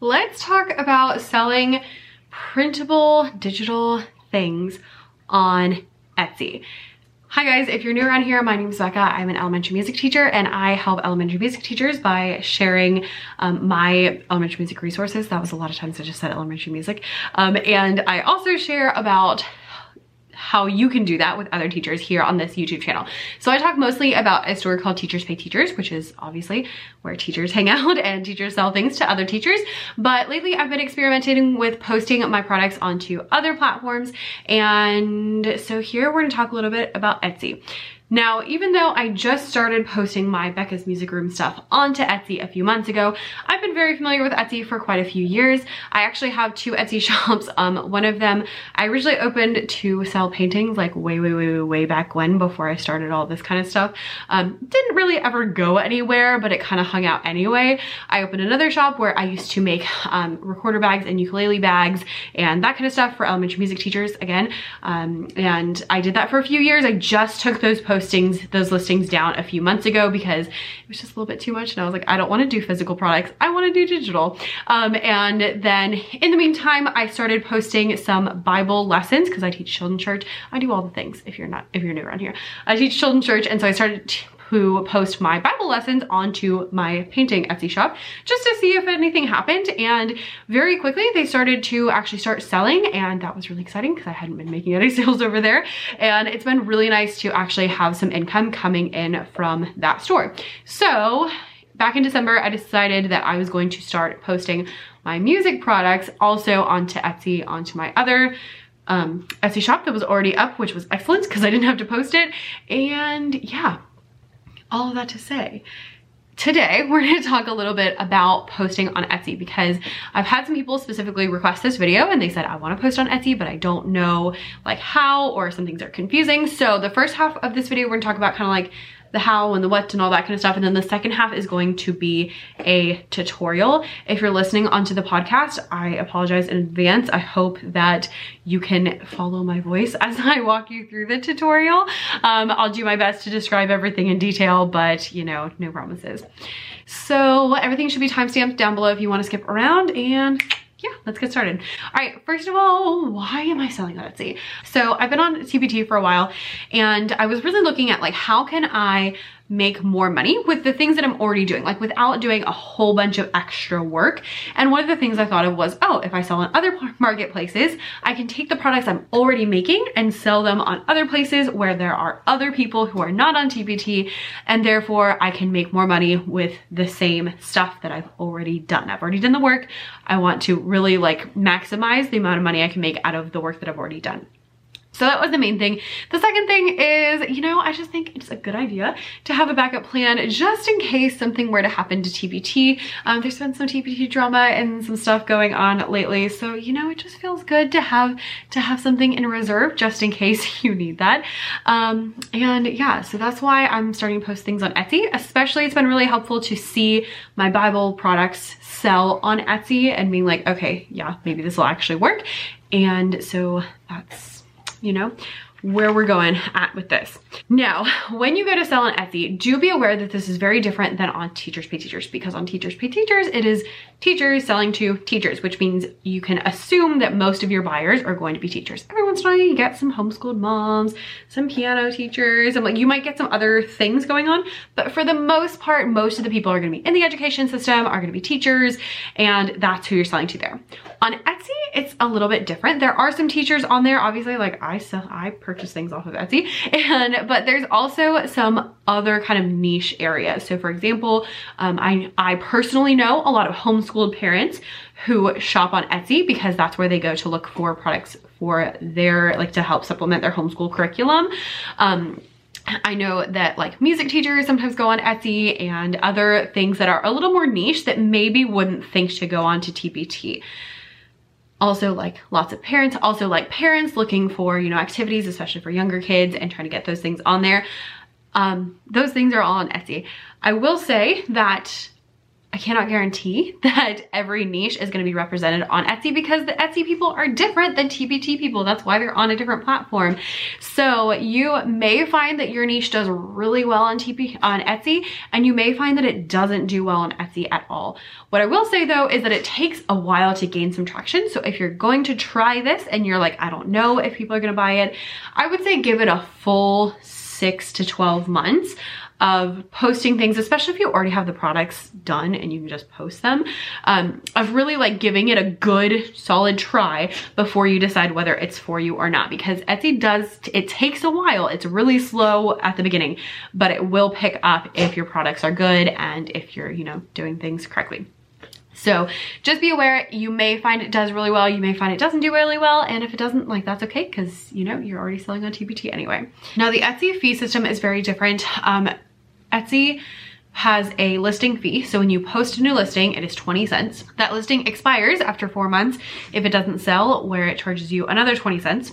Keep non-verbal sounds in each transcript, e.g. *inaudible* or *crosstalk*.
let's talk about selling printable digital things on Etsy. Hi guys, if you're new around here, my name is Becca. I'm an elementary music teacher and I help elementary music teachers by sharing um, my elementary music resources. That was a lot of times I just said elementary music. Um, and I also share about how you can do that with other teachers here on this YouTube channel. So I talk mostly about a store called Teachers Pay Teachers, which is obviously where teachers *laughs* hang out and teachers sell things to other teachers. But lately I've been experimenting with posting my products onto other platforms. And so here we're gonna talk a little bit about Etsy. Now, even though I just started posting my Becca's Music Room stuff onto Etsy a few months ago, I've been very familiar with Etsy for quite a few years. I actually have two Etsy *laughs* shops. Um, one of them I originally opened to sell paintings like way, way, way, way back when before I started all this kind of stuff. Um, didn't really ever go anywhere, but it kind of hung out anyway. I opened another shop where I used to make um, recorder bags and ukulele bags and that kind of stuff for elementary music teachers again. Um, and I did that for a few years. I just took those posts postings, those listings down a few months ago because it was just a little bit too much. And I was like, I don't want to do physical products. I want to do digital. Um, and then in the meantime, I started posting some Bible lessons because I teach children's church. I do all the things if you're not, if you're new around here. I teach children's church. And so I started who post my Bible lessons onto my painting Etsy shop just to see if anything happened. And very quickly they started to actually start selling and that was really exciting because I hadn't been making any *laughs* sales over there. And it's been really nice to actually have some income coming in from that store. So back in December, I decided that I was going to start posting my music products also onto Etsy, onto my other um, Etsy shop that was already up, which was excellent because I didn't have to post it. And yeah, all of that to say, today *laughs* we're going to talk a little bit about posting on Etsy because I've had some people specifically request this video and they said I want to post on Etsy but I don't know like how or some things are confusing. So the first half of this video we're to talk about kind of like the how and the what and all that kind of stuff. And then the second half is going to be a tutorial. If you're listening onto the podcast, I apologize in advance. I hope that you can follow my voice *laughs* as I walk you through the tutorial. Um, I'll do my best to describe everything in detail, but you know, no promises. So everything should be timestamped down below if you want to skip around and let's get started. All right, first of all, why am I selling on Etsy? So I've been on TPT for a while and I was really looking at like, how can I make more money with the things that I'm already doing, like without doing a whole bunch of extra work. And one of the things I thought of was, oh, if I sell on other marketplaces, I can take the products I'm already making and sell them on other places where there are other people who are not on TPT, and therefore I can make more money with the same stuff that I've already done. I've already done the work. I want to really like maximize the amount of money I can make out of the work that I've already done. So that was the main thing. The second thing is, you know, I just think it's a good idea to have a backup plan just in case something were to happen to TPT. Um, there's been some TPT drama and some stuff going on lately. So, you know, it just feels good to have to have something in reserve just in case *laughs* you need that. Um, and yeah, so that's why I'm starting to post things on Etsy. Especially it's been really helpful to see my Bible products sell on Etsy and being like, okay, yeah, maybe this will actually work. And so that's you know, where we're going at with this. Now, *laughs* when you go to sell on Etsy, do be aware that this is very different than on Teachers Pay Teachers because on Teachers Pay Teachers, it is teachers selling to teachers, which means you can assume that most of your buyers are going to be teachers. Every once in a while you get some homeschooled moms, some piano teachers, and like you might get some other things going on, but for the most part, most of the people are gonna be in the education system, are gonna be teachers, and that's who you're selling to there. On Etsy, it's a little bit different. There are some teachers on there, obviously, like I sell, I purchase things off of Etsy, *laughs* and but there's also some other kind of niche areas. So for example, um, I, I personally know a lot of homeschooled parents who shop on Etsy because that's where they go to look for products for their, like to help supplement their homeschool curriculum. Um, I know that like music teachers sometimes go on Etsy and other things that are a little more niche that maybe wouldn't think to go on to TPT also like lots of parents, also like parents looking for, you know, activities, especially for younger kids and trying to get those things on there. Um, those things are all on Etsy. I will say that I cannot guarantee *laughs* that every niche is gonna be represented on Etsy because the Etsy people are different than TPT people. That's why they're on a different platform. So you may find that your niche does really well on TP on Etsy and you may find that it doesn't do well on Etsy at all. What I will say though is that it takes a while to gain some traction. So if you're going to try this and you're like, I don't know if people are gonna buy it, I would say give it a full six to 12 months of posting things, especially if you already have the products done and you can just post them, um, of really like giving it a good solid try before you decide whether it's for you or not. Because Etsy does, it takes a while. It's really slow at the beginning, but it will pick up if your products are good and if you're, you know, doing things correctly. So just be aware, you may find it does really well, you may find it doesn't do really well, and if it doesn't, like that's okay, because you know, you're already selling on TPT anyway. Now the Etsy fee system is very different. Um, Etsy has a listing fee. So when you post a new listing, it is 20 cents. That listing expires after four months if it doesn't sell, where it charges you another 20 cents.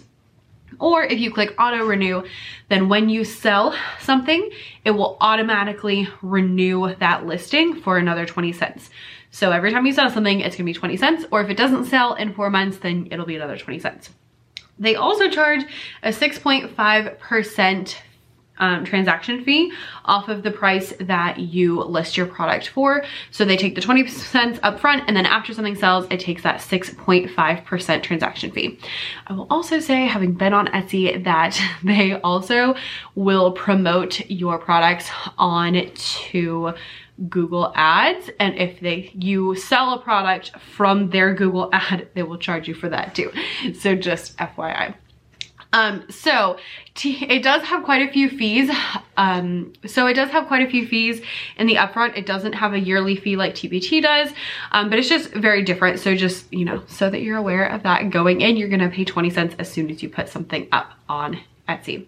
Or if you click auto renew, then when you sell something, it will automatically renew that listing for another 20 cents. So every time you sell something, it's gonna be 20 cents. Or if it doesn't sell in four months, then it'll be another 20 cents. They also charge a 6.5% um, transaction fee off of the price that you list your product for. So they take the 20 cents up front and then after something sells, it takes that 6.5% transaction fee. I will also say, having been on Etsy, that *laughs* they also will promote your products on to Google ads. And if they you sell a product from their Google *laughs* ad, they will charge you for that too. So just FYI. Um, so it does have quite a few fees. Um, so it does have quite a few fees in the upfront. It doesn't have a yearly fee like TPT does, um, but it's just very different. So just, you know, so that you're aware of that going in, you're gonna pay 20 cents as soon as you put something up on Etsy.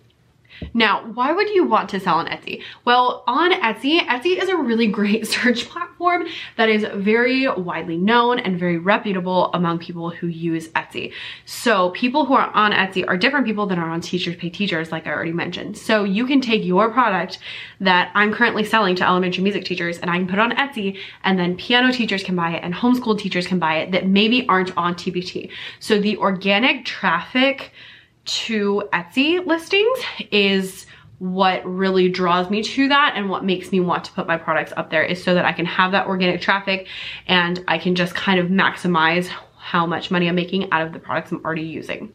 Now, why would you want to sell on Etsy? Well, on Etsy, Etsy is a really great *laughs* search platform that is very widely known and very reputable among people who use Etsy. So people who are on Etsy are different people than are on Teachers Pay Teachers, like I already mentioned. So you can take your product that I'm currently selling to elementary music teachers and I can put it on Etsy and then piano teachers can buy it and homeschool teachers can buy it that maybe aren't on TPT. So the organic traffic to Etsy listings is what really draws me to that and what makes me want to put my products up there is so that I can have that organic traffic and I can just kind of maximize how much money I'm making out of the products I'm already using.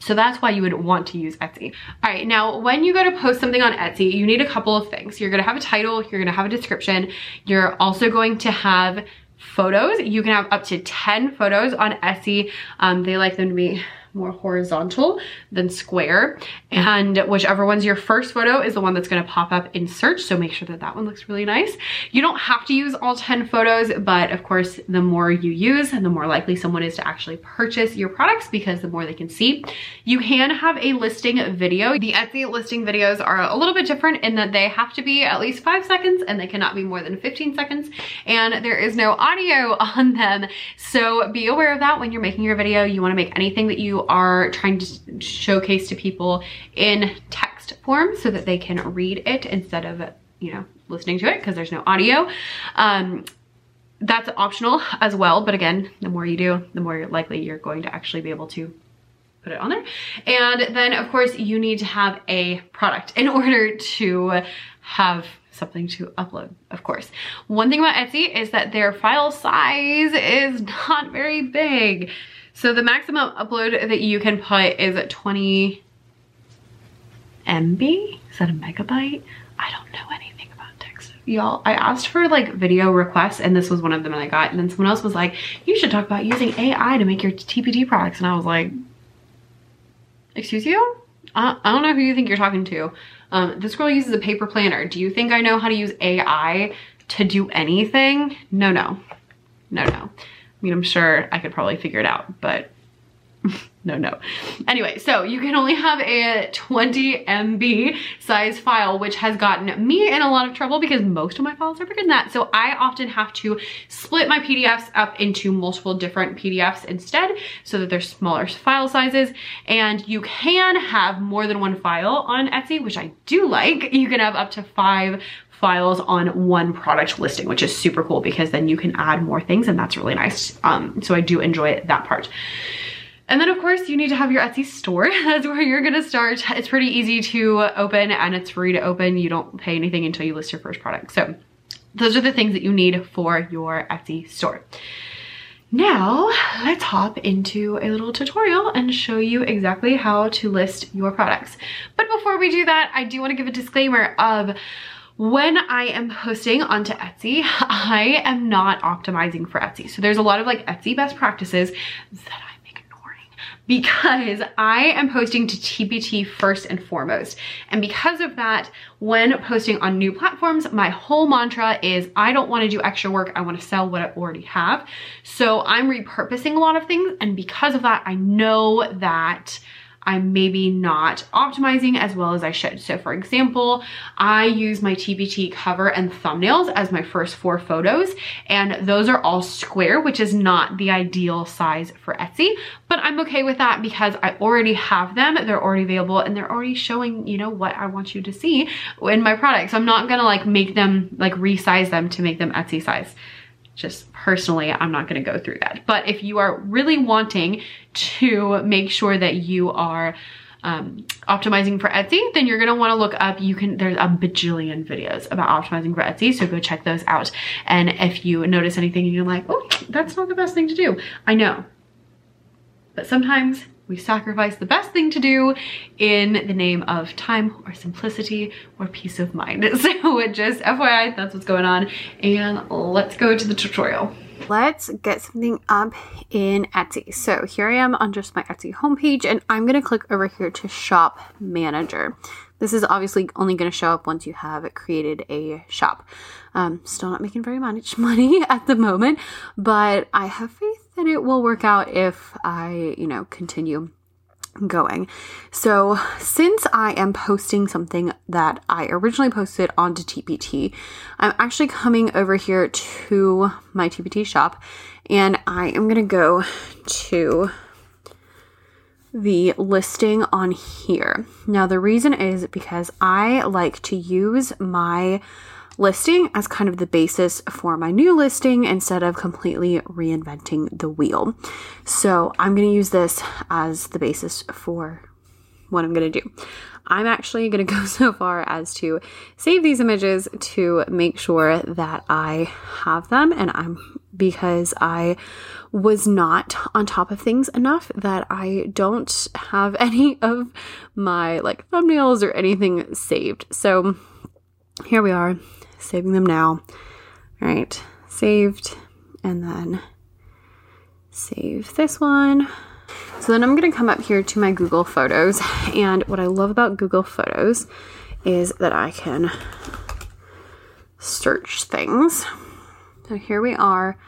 So that's why you would want to use Etsy. All right, now when you go to post something on Etsy, you need a couple of things. You're gonna have a title, you're gonna have a description, you're also going to have photos. You can have up to 10 photos on Etsy. Um, they like them to be more horizontal than square. And whichever one's your first photo is the one that's gonna pop up in search. So make sure that that one looks really nice. You don't have to use all 10 photos, but of course, the more you use, the more likely someone is to actually purchase your products because the more they can see. You can have a listing video. The Etsy listing videos are a little bit different in that they have to be at least five seconds and they cannot be more than 15 seconds. And there is no audio *laughs* on them. So be aware of that when you're making your video. You wanna make anything that you are trying to showcase to people in text form so that they can read it instead of, you know, listening to it because there's no audio. Um, that's optional as well. But again, the more you do, the more likely you're going to actually be able to put it on there. And then of course you need to have a product in *laughs* order to have something to upload, of course. One thing about Etsy is that their file size is *laughs* not very big. So the maximum upload that you can put is 20 MB? Is that a megabyte? I don't know anything about text. Y'all, I asked for like video requests and this was one of them that I got. And then someone else was like, you should talk about using AI to make your TPT products. And I was like, excuse you? I, I don't know who you think you're talking to. Um, this girl uses a paper planner. Do you think I know how to use AI to do anything? No, no, no, no. I mean, I'm sure I could probably figure it out, but *laughs* no, no. Anyway, so you can only have a 20 MB size file, which has gotten me in a lot of trouble because most of my files are bigger than that. So I often have to split my PDFs up into multiple different PDFs instead so that they're smaller file sizes. And you can have more than one file on Etsy, which I do like. You can have up to five files on one product listing, which is super cool because then you can add more things and that's really nice. Um, so I do enjoy that part. And then of course you need to have your Etsy store. *laughs* That's where you're gonna start. It's pretty easy to open and it's free to open. You don't pay anything until you list your first product. So those are the things that you need for your Etsy store. Now let's hop into a little tutorial and show you exactly how to list your products. But before we do that, I do wanna give a disclaimer of when I am posting onto Etsy, *laughs* I am not optimizing for Etsy. So there's a lot of like Etsy best practices that I'm ignoring because I am posting to TPT first and foremost. And because of that, when posting on new platforms, my whole mantra is I don't wanna do extra work, I wanna sell what I already have. So I'm repurposing a lot of things. And because of that, I know that I'm maybe not optimizing as well as I should. So for example, I use my TPT cover and thumbnails as my first four photos, and those are all square, which is not the ideal size for Etsy, but I'm okay with that because I already have them, they're already available, and they're already showing, you know, what I want you to see in my products. I'm not gonna like make them, like resize them to make them Etsy size just personally, I'm not gonna go through that. But if you are really wanting to make sure that you are um, optimizing for Etsy, then you're gonna wanna look up, you can, there's a bajillion videos about optimizing for Etsy, so go check those out. And if you notice anything and you're like, oh, that's not the best thing to do, I know. But sometimes we sacrifice the best thing to do in the name of time or simplicity or peace of mind. *laughs* So just FYI, that's what's going on. And let's go to the tutorial. Let's get something up in Etsy. So here I am on just my Etsy homepage and I'm to click over here to shop manager. This is obviously only going to show up once you have created a shop. Um, still not making very much *laughs* money at the moment, but I have faith it will work out if I, you know, continue going. So, since I am posting something that I originally posted onto TPT, I'm actually coming over here to my TPT shop and I am going to go to the listing on here. Now, the reason is because I like to use my listing as kind of the basis for my new listing instead of completely reinventing the wheel. So I'm going to use this as the basis for what I'm going to do. I'm actually going *laughs* to go so far as to save these images to make sure that I have them and I'm because I was not on top of things enough that I don't have *laughs* any of my like thumbnails or anything saved. So here we are saving them now. All right, saved, and then save this one. So then I'm to come up here to my Google Photos. *laughs* And what I love about Google Photos is that I can search things. So here we are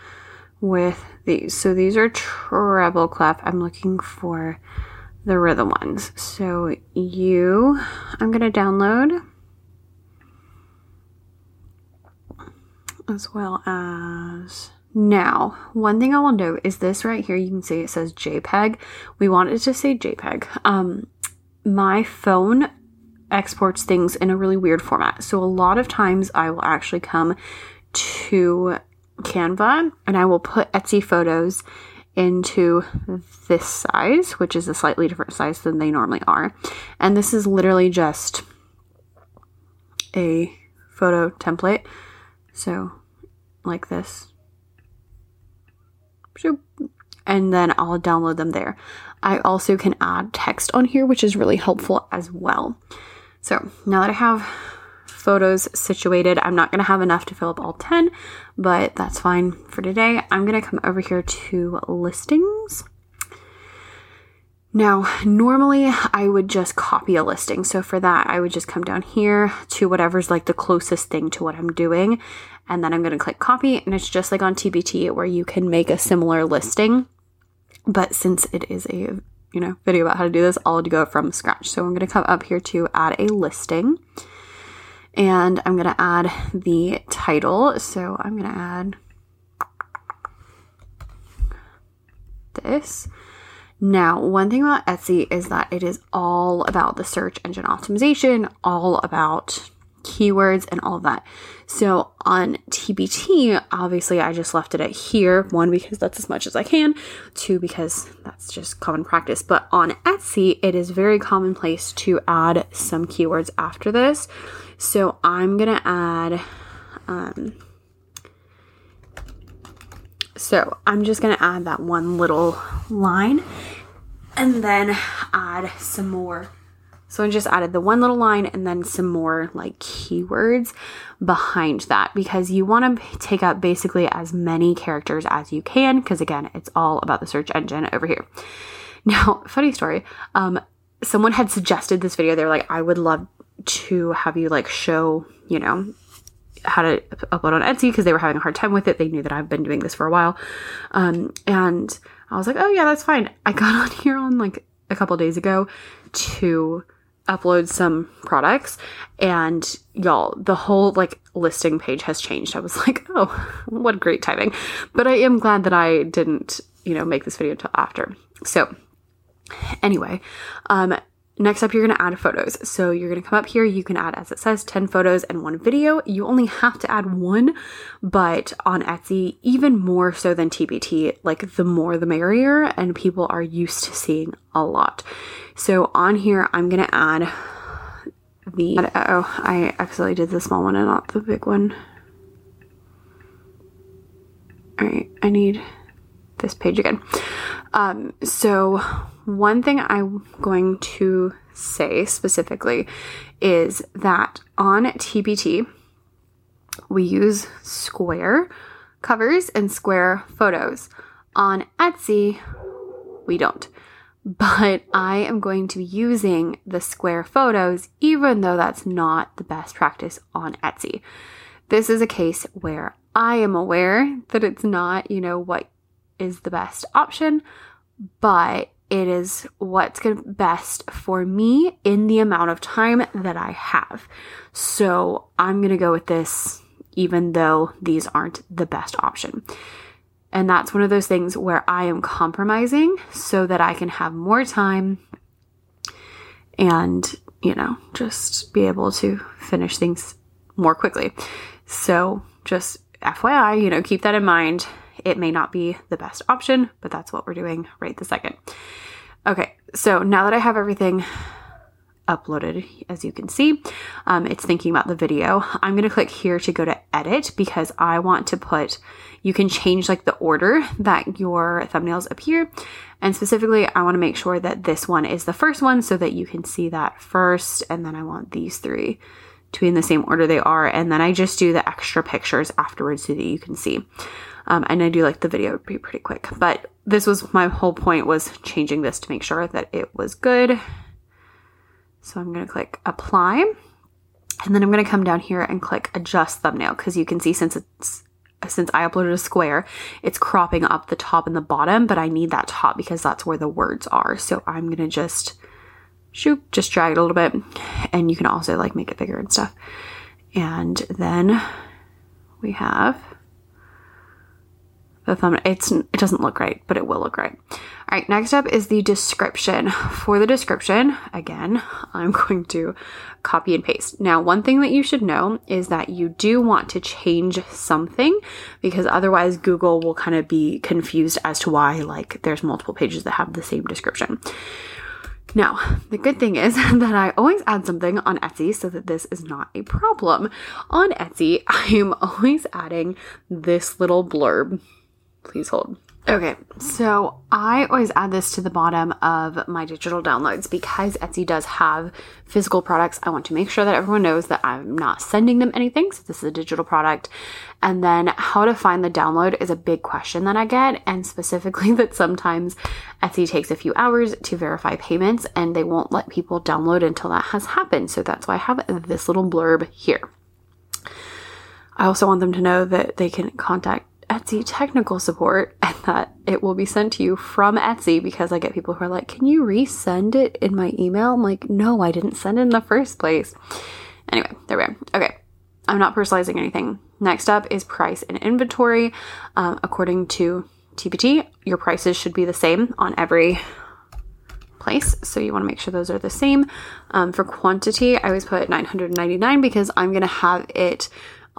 with these. So these are treble clef. I'm looking for the rhythm ones. So you, I'm to download as well as now, one thing I will note is this right here. You can see it says JPEG. We want it to say JPEG. Um, my phone exports things in a really weird format. So a lot of times I will actually come to Canva and I will put Etsy photos into this size, which is a slightly different size than they normally are. And this is literally just a photo template. So like this. And then I'll download them there. I also can add text on here, which is really helpful as well. So now that I have photos situated, I'm not going to have enough to fill up all 10, but that's fine for today. I'm going to come over here to listings. Now, normally I would just copy a listing. So for that, I would just come down here to whatever's like the closest thing to what I'm doing and then I'm going to click copy and it's just like on TPT where you can make a similar listing. But since it is a you know video about how to do this, I'll go from scratch. So I'm going to come up here to add a listing and I'm going to add the title. So I'm going to add this. Now, one thing about Etsy is that it is all about the search engine optimization, all about keywords, and all that. So on TPT, obviously I just left it at here. One, because that's as much as I can. Two, because that's just common practice. But on Etsy, it is very commonplace to add some keywords after this. So I'm going to add, um, so I'm just going to add that one little line and then add some more so I just added the one little line and then some more like keywords behind that because you want to take up basically as many characters as you can because again, it's all about the search engine over here. Now, *laughs* funny story, um someone had suggested this video. They're like, "I would love to have you like show, you know, how to upload on Etsy because they were having a hard time with it. They knew that I've been doing this for a while. Um and I was like, "Oh yeah, that's fine." I *laughs* got on here on like a couple days ago to upload some products and y'all the whole like listing page has changed i was *laughs* like oh what great timing but i am glad that i didn't you know make this video until after so anyway um Next up, you're to add photos. So you're to come up here. You can add, as it says, 10 photos and one video. You only have to add one, but on Etsy, even more so than TPT, like the more the merrier, and people are used to seeing a lot. So on here, I'm to add the, oh, I accidentally did the small one and not the big one. All right, I need this page again. Um, so one thing I'm going to say specifically is that on TPT, we use square covers and square photos. On Etsy, we don't. But I am going to be using the square photos, even though that's not the best practice on Etsy. This is a case where I am aware that it's not, you know, what is the best option, but it is what's best for me in the amount of time that I have. So I'm going to go with this, even though these aren't the best option. And that's one of those things where I am compromising so that I can have more time and, you know, just be able to finish things more quickly. So just FYI, you know, keep that in mind. It may not be the best option, but that's what we're doing right this second. Okay, so now that I have everything uploaded, as you can see, um, it's thinking about the video. I'm going to click here to go to edit because I want to put, you can change like the order that your thumbnails appear. And specifically, I want to make sure that this one is the first one so that you can see that first. And then I want these three to be in the same order they are. And then I just do the extra pictures afterwards so that you can see. Um, and I do like the video to be pretty quick, but this was my whole point was changing this to make sure that it was good. So I'm going to click apply and then I'm going to come down here and click adjust thumbnail because you can see since it's since I uploaded a square, it's cropping up the top and the bottom, but I need that top because that's where the words are. So I'm going to just shoot, just drag it a little bit and you can also like make it bigger and stuff. And then we have the thumbnail. It's it doesn't look right, but it will look right. All right, next up is the description. For the description, again, *laughs* I'm going to copy and paste. Now, one thing that you should know is that you do want to change something because otherwise Google will kind of be confused as to why like there's multiple pages that have the same description. Now, the good thing is *laughs* that I always add something on Etsy so that this is not a problem. On Etsy, *laughs* I am always adding this little blurb Please hold. Okay, so I always add this to the bottom of my digital downloads because Etsy does have physical products. I want to make sure that everyone knows that I'm not sending them anything, so this is a digital product. And then how to find the download is a big question that I get, and specifically *laughs* that sometimes Etsy takes a few hours to verify payments and they won't let people download until that has happened. So that's why I have this little blurb here. I also want them to know that they can contact Etsy technical support *laughs* and that it will be sent to you from Etsy because I get people who are like, Can you resend it in my email? I'm like, No, I didn't send it in the first place. Anyway, there we are. Okay, I'm not personalizing anything. Next up is price and inventory. Um, according to TPT, your prices should be the same on every place. So you want to make sure those are the same. Um, for quantity, I always put 999 because I'm going to have it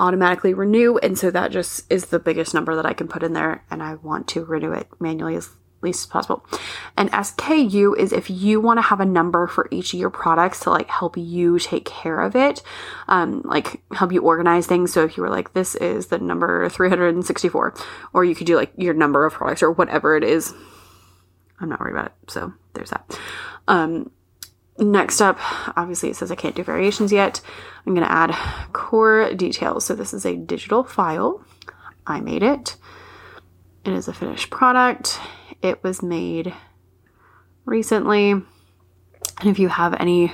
automatically renew. And so that just is the biggest number that I can put in there. And I want to renew it manually as least as possible. And SKU is if you want to have a number for each of your products to like help you take care of it, um, like help you organize things. So if you were like, this is the number 364, or you could do like your number of products or whatever it is. I'm not worried about it. So there's that. Um, next up, obviously it says I can't do variations yet. I'm going to add core details. So this is a digital file. I made it. It is a finished product. It was made recently. And if you have any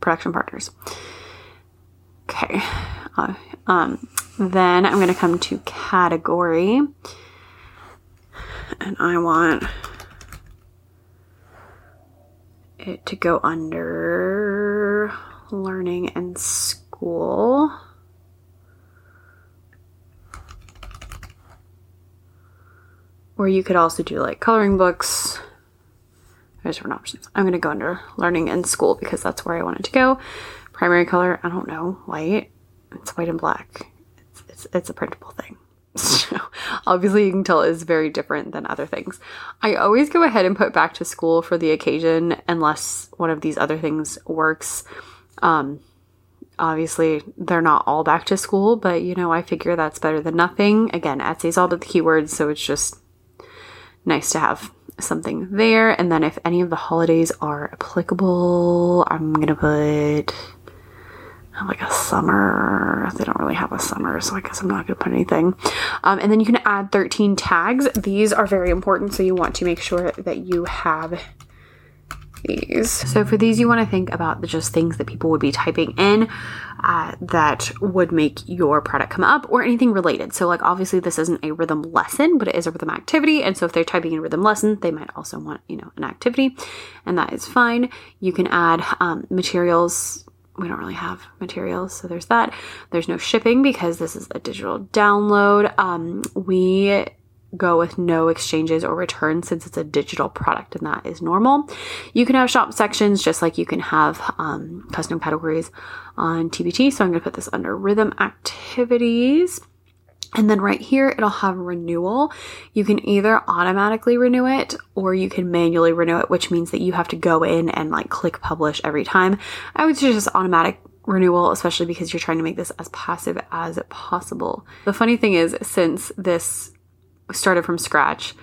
production partners. Okay. Uh, um, then I'm going to come to category. And I want it to go under learning and school. Or you could also do like coloring books. There's different options. I'm going to go under learning and school because that's where I want it to go. Primary color, I don't know, white. It's white and black. It's, it's, it's a printable thing. So *laughs* obviously you can tell it's very different than other things. I always go ahead and put back to school for the occasion unless one of these other things works. Um, obviously they're not all back to school, but you know, I figure that's better than nothing. Again, Etsy's all about the keywords, so it's just nice to have something there. And then if any of the holidays are applicable, I'm gonna put like a summer. They don't really have a summer, so I guess I'm not going to put anything. Um, and then you can add 13 tags. These are very important, so you want to make sure that you have these. So for these, you want to think about the just things that people would be typing in uh, that would make your product come up or anything related. So like obviously this isn't a rhythm lesson, but it is a rhythm activity. And so if they're typing in rhythm lesson, they might also want, you know, an activity and that is fine. You can add um, materials we don't really have materials, so there's that. There's no shipping because this is a digital download. Um, we go with no exchanges or returns since it's a digital product and that is normal. You can have shop sections just like you can have um, custom categories on TPT So I'm going to put this under rhythm activities. And then right here, it'll have renewal. You can either automatically renew it or you can manually renew it, which means that you have to go in and like click publish every time. I would suggest automatic renewal, especially because you're trying to make this as passive as possible. The funny thing is, since this started from scratch,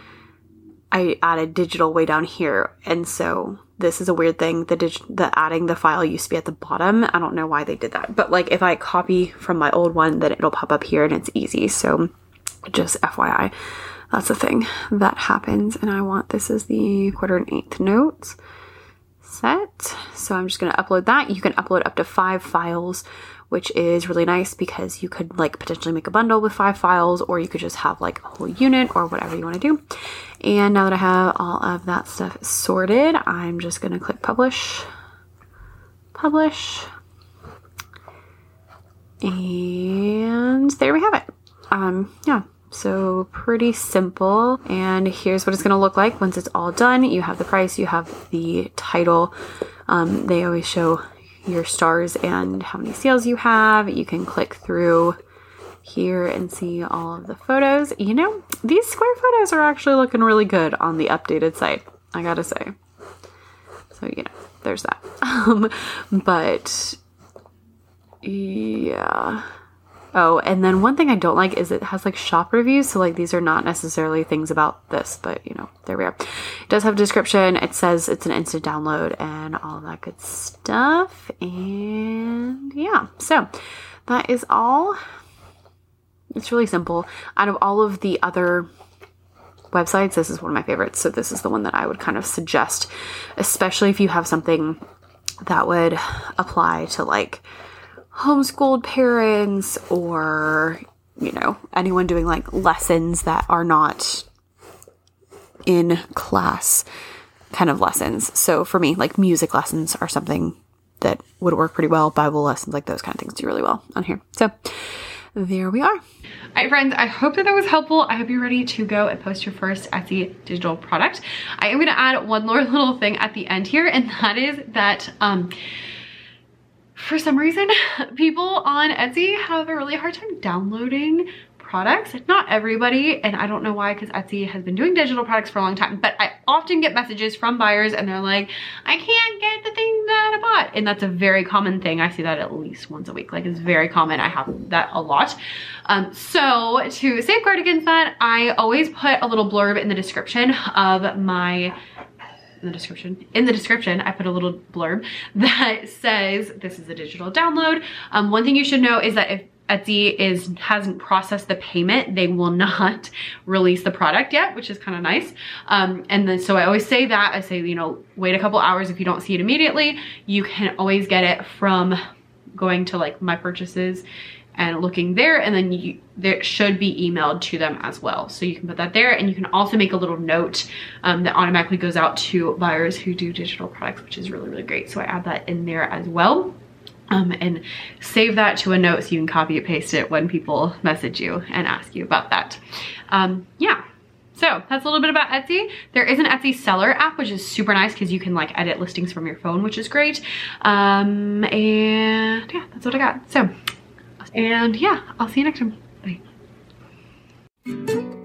I added digital way down here. And so this is a weird thing. The dig- the adding the file used to be at the bottom. I don't know why they did that. But like if I copy from my old one, then it'll pop up here and it's easy. So just FYI, that's the thing that happens. And I want this as the quarter and eighth notes set. So I'm just going to upload that. You can upload up to five files, which is really nice because you could like potentially make a bundle with five files or you could just have like a whole unit or whatever you want to do. And now that I have all of that stuff sorted, I'm just going to click publish, publish, and there we have it. Um, yeah, so pretty simple. And here's what it's going to look like once it's all done. You have the price, you have the title. Um, they always show your stars and how many sales you have. You can click through here and see all of the photos. You know, these square photos are actually looking really good on the updated site, I gotta say. So, you know, there's that. *laughs* Um, but yeah. Oh, and then one thing I don't like is it has like shop reviews. So, like, these are not necessarily things about this, but you know, there we are. It does have a description. It says it's an instant download and all that good stuff. And yeah, so that is all it's really simple. Out of all of the other websites, this is one of my favorites. So this is the one that I would kind of suggest, especially if you have something that would apply to like homeschooled parents or, you know, anyone doing like lessons that are not in class kind of lessons. So for me, like music lessons are something that would work pretty well. Bible lessons, like those kind of things do really well on here. So there we are. All right, friends, I hope that that was helpful. I hope you're ready to go and post your first Etsy digital product. I am gonna add one more *laughs* little thing at the end here, and that is that um, for some reason, *laughs* people on Etsy have a really hard time downloading products. Not everybody, and I don't know why because Etsy has been doing digital products for a long time, but I often get messages from buyers and they're like, I can't get the thing that I bought. And that's a very common thing. I see that at least once a week. Like it's very common. I have that a lot. Um, so to safeguard against that, I always put a little blurb in the description of my in the description. In the description, I put a little blurb *laughs* that says this is a digital download. Um, one thing you should know is that if Etsy is hasn't processed the payment, they will *laughs* not release the product yet, which is kind of nice. Um, and then so I always say that I say, you know, wait a couple hours if you don't see it immediately. You can always get it from going to like my purchases and looking there and then you there should be emailed to them as well so you can put that there and you can also make a little note um, that automatically goes out to buyers who do digital products which is really really great so i add that in there as well um, and save that to a note so you can copy and paste it when people message you and ask you about that. Um, yeah. So that's a little bit about Etsy. There is an Etsy seller app, which is super nice because you can like edit listings from your phone, which is great. Um, and yeah, that's what I got. So, and yeah, I'll see you next time. Bye.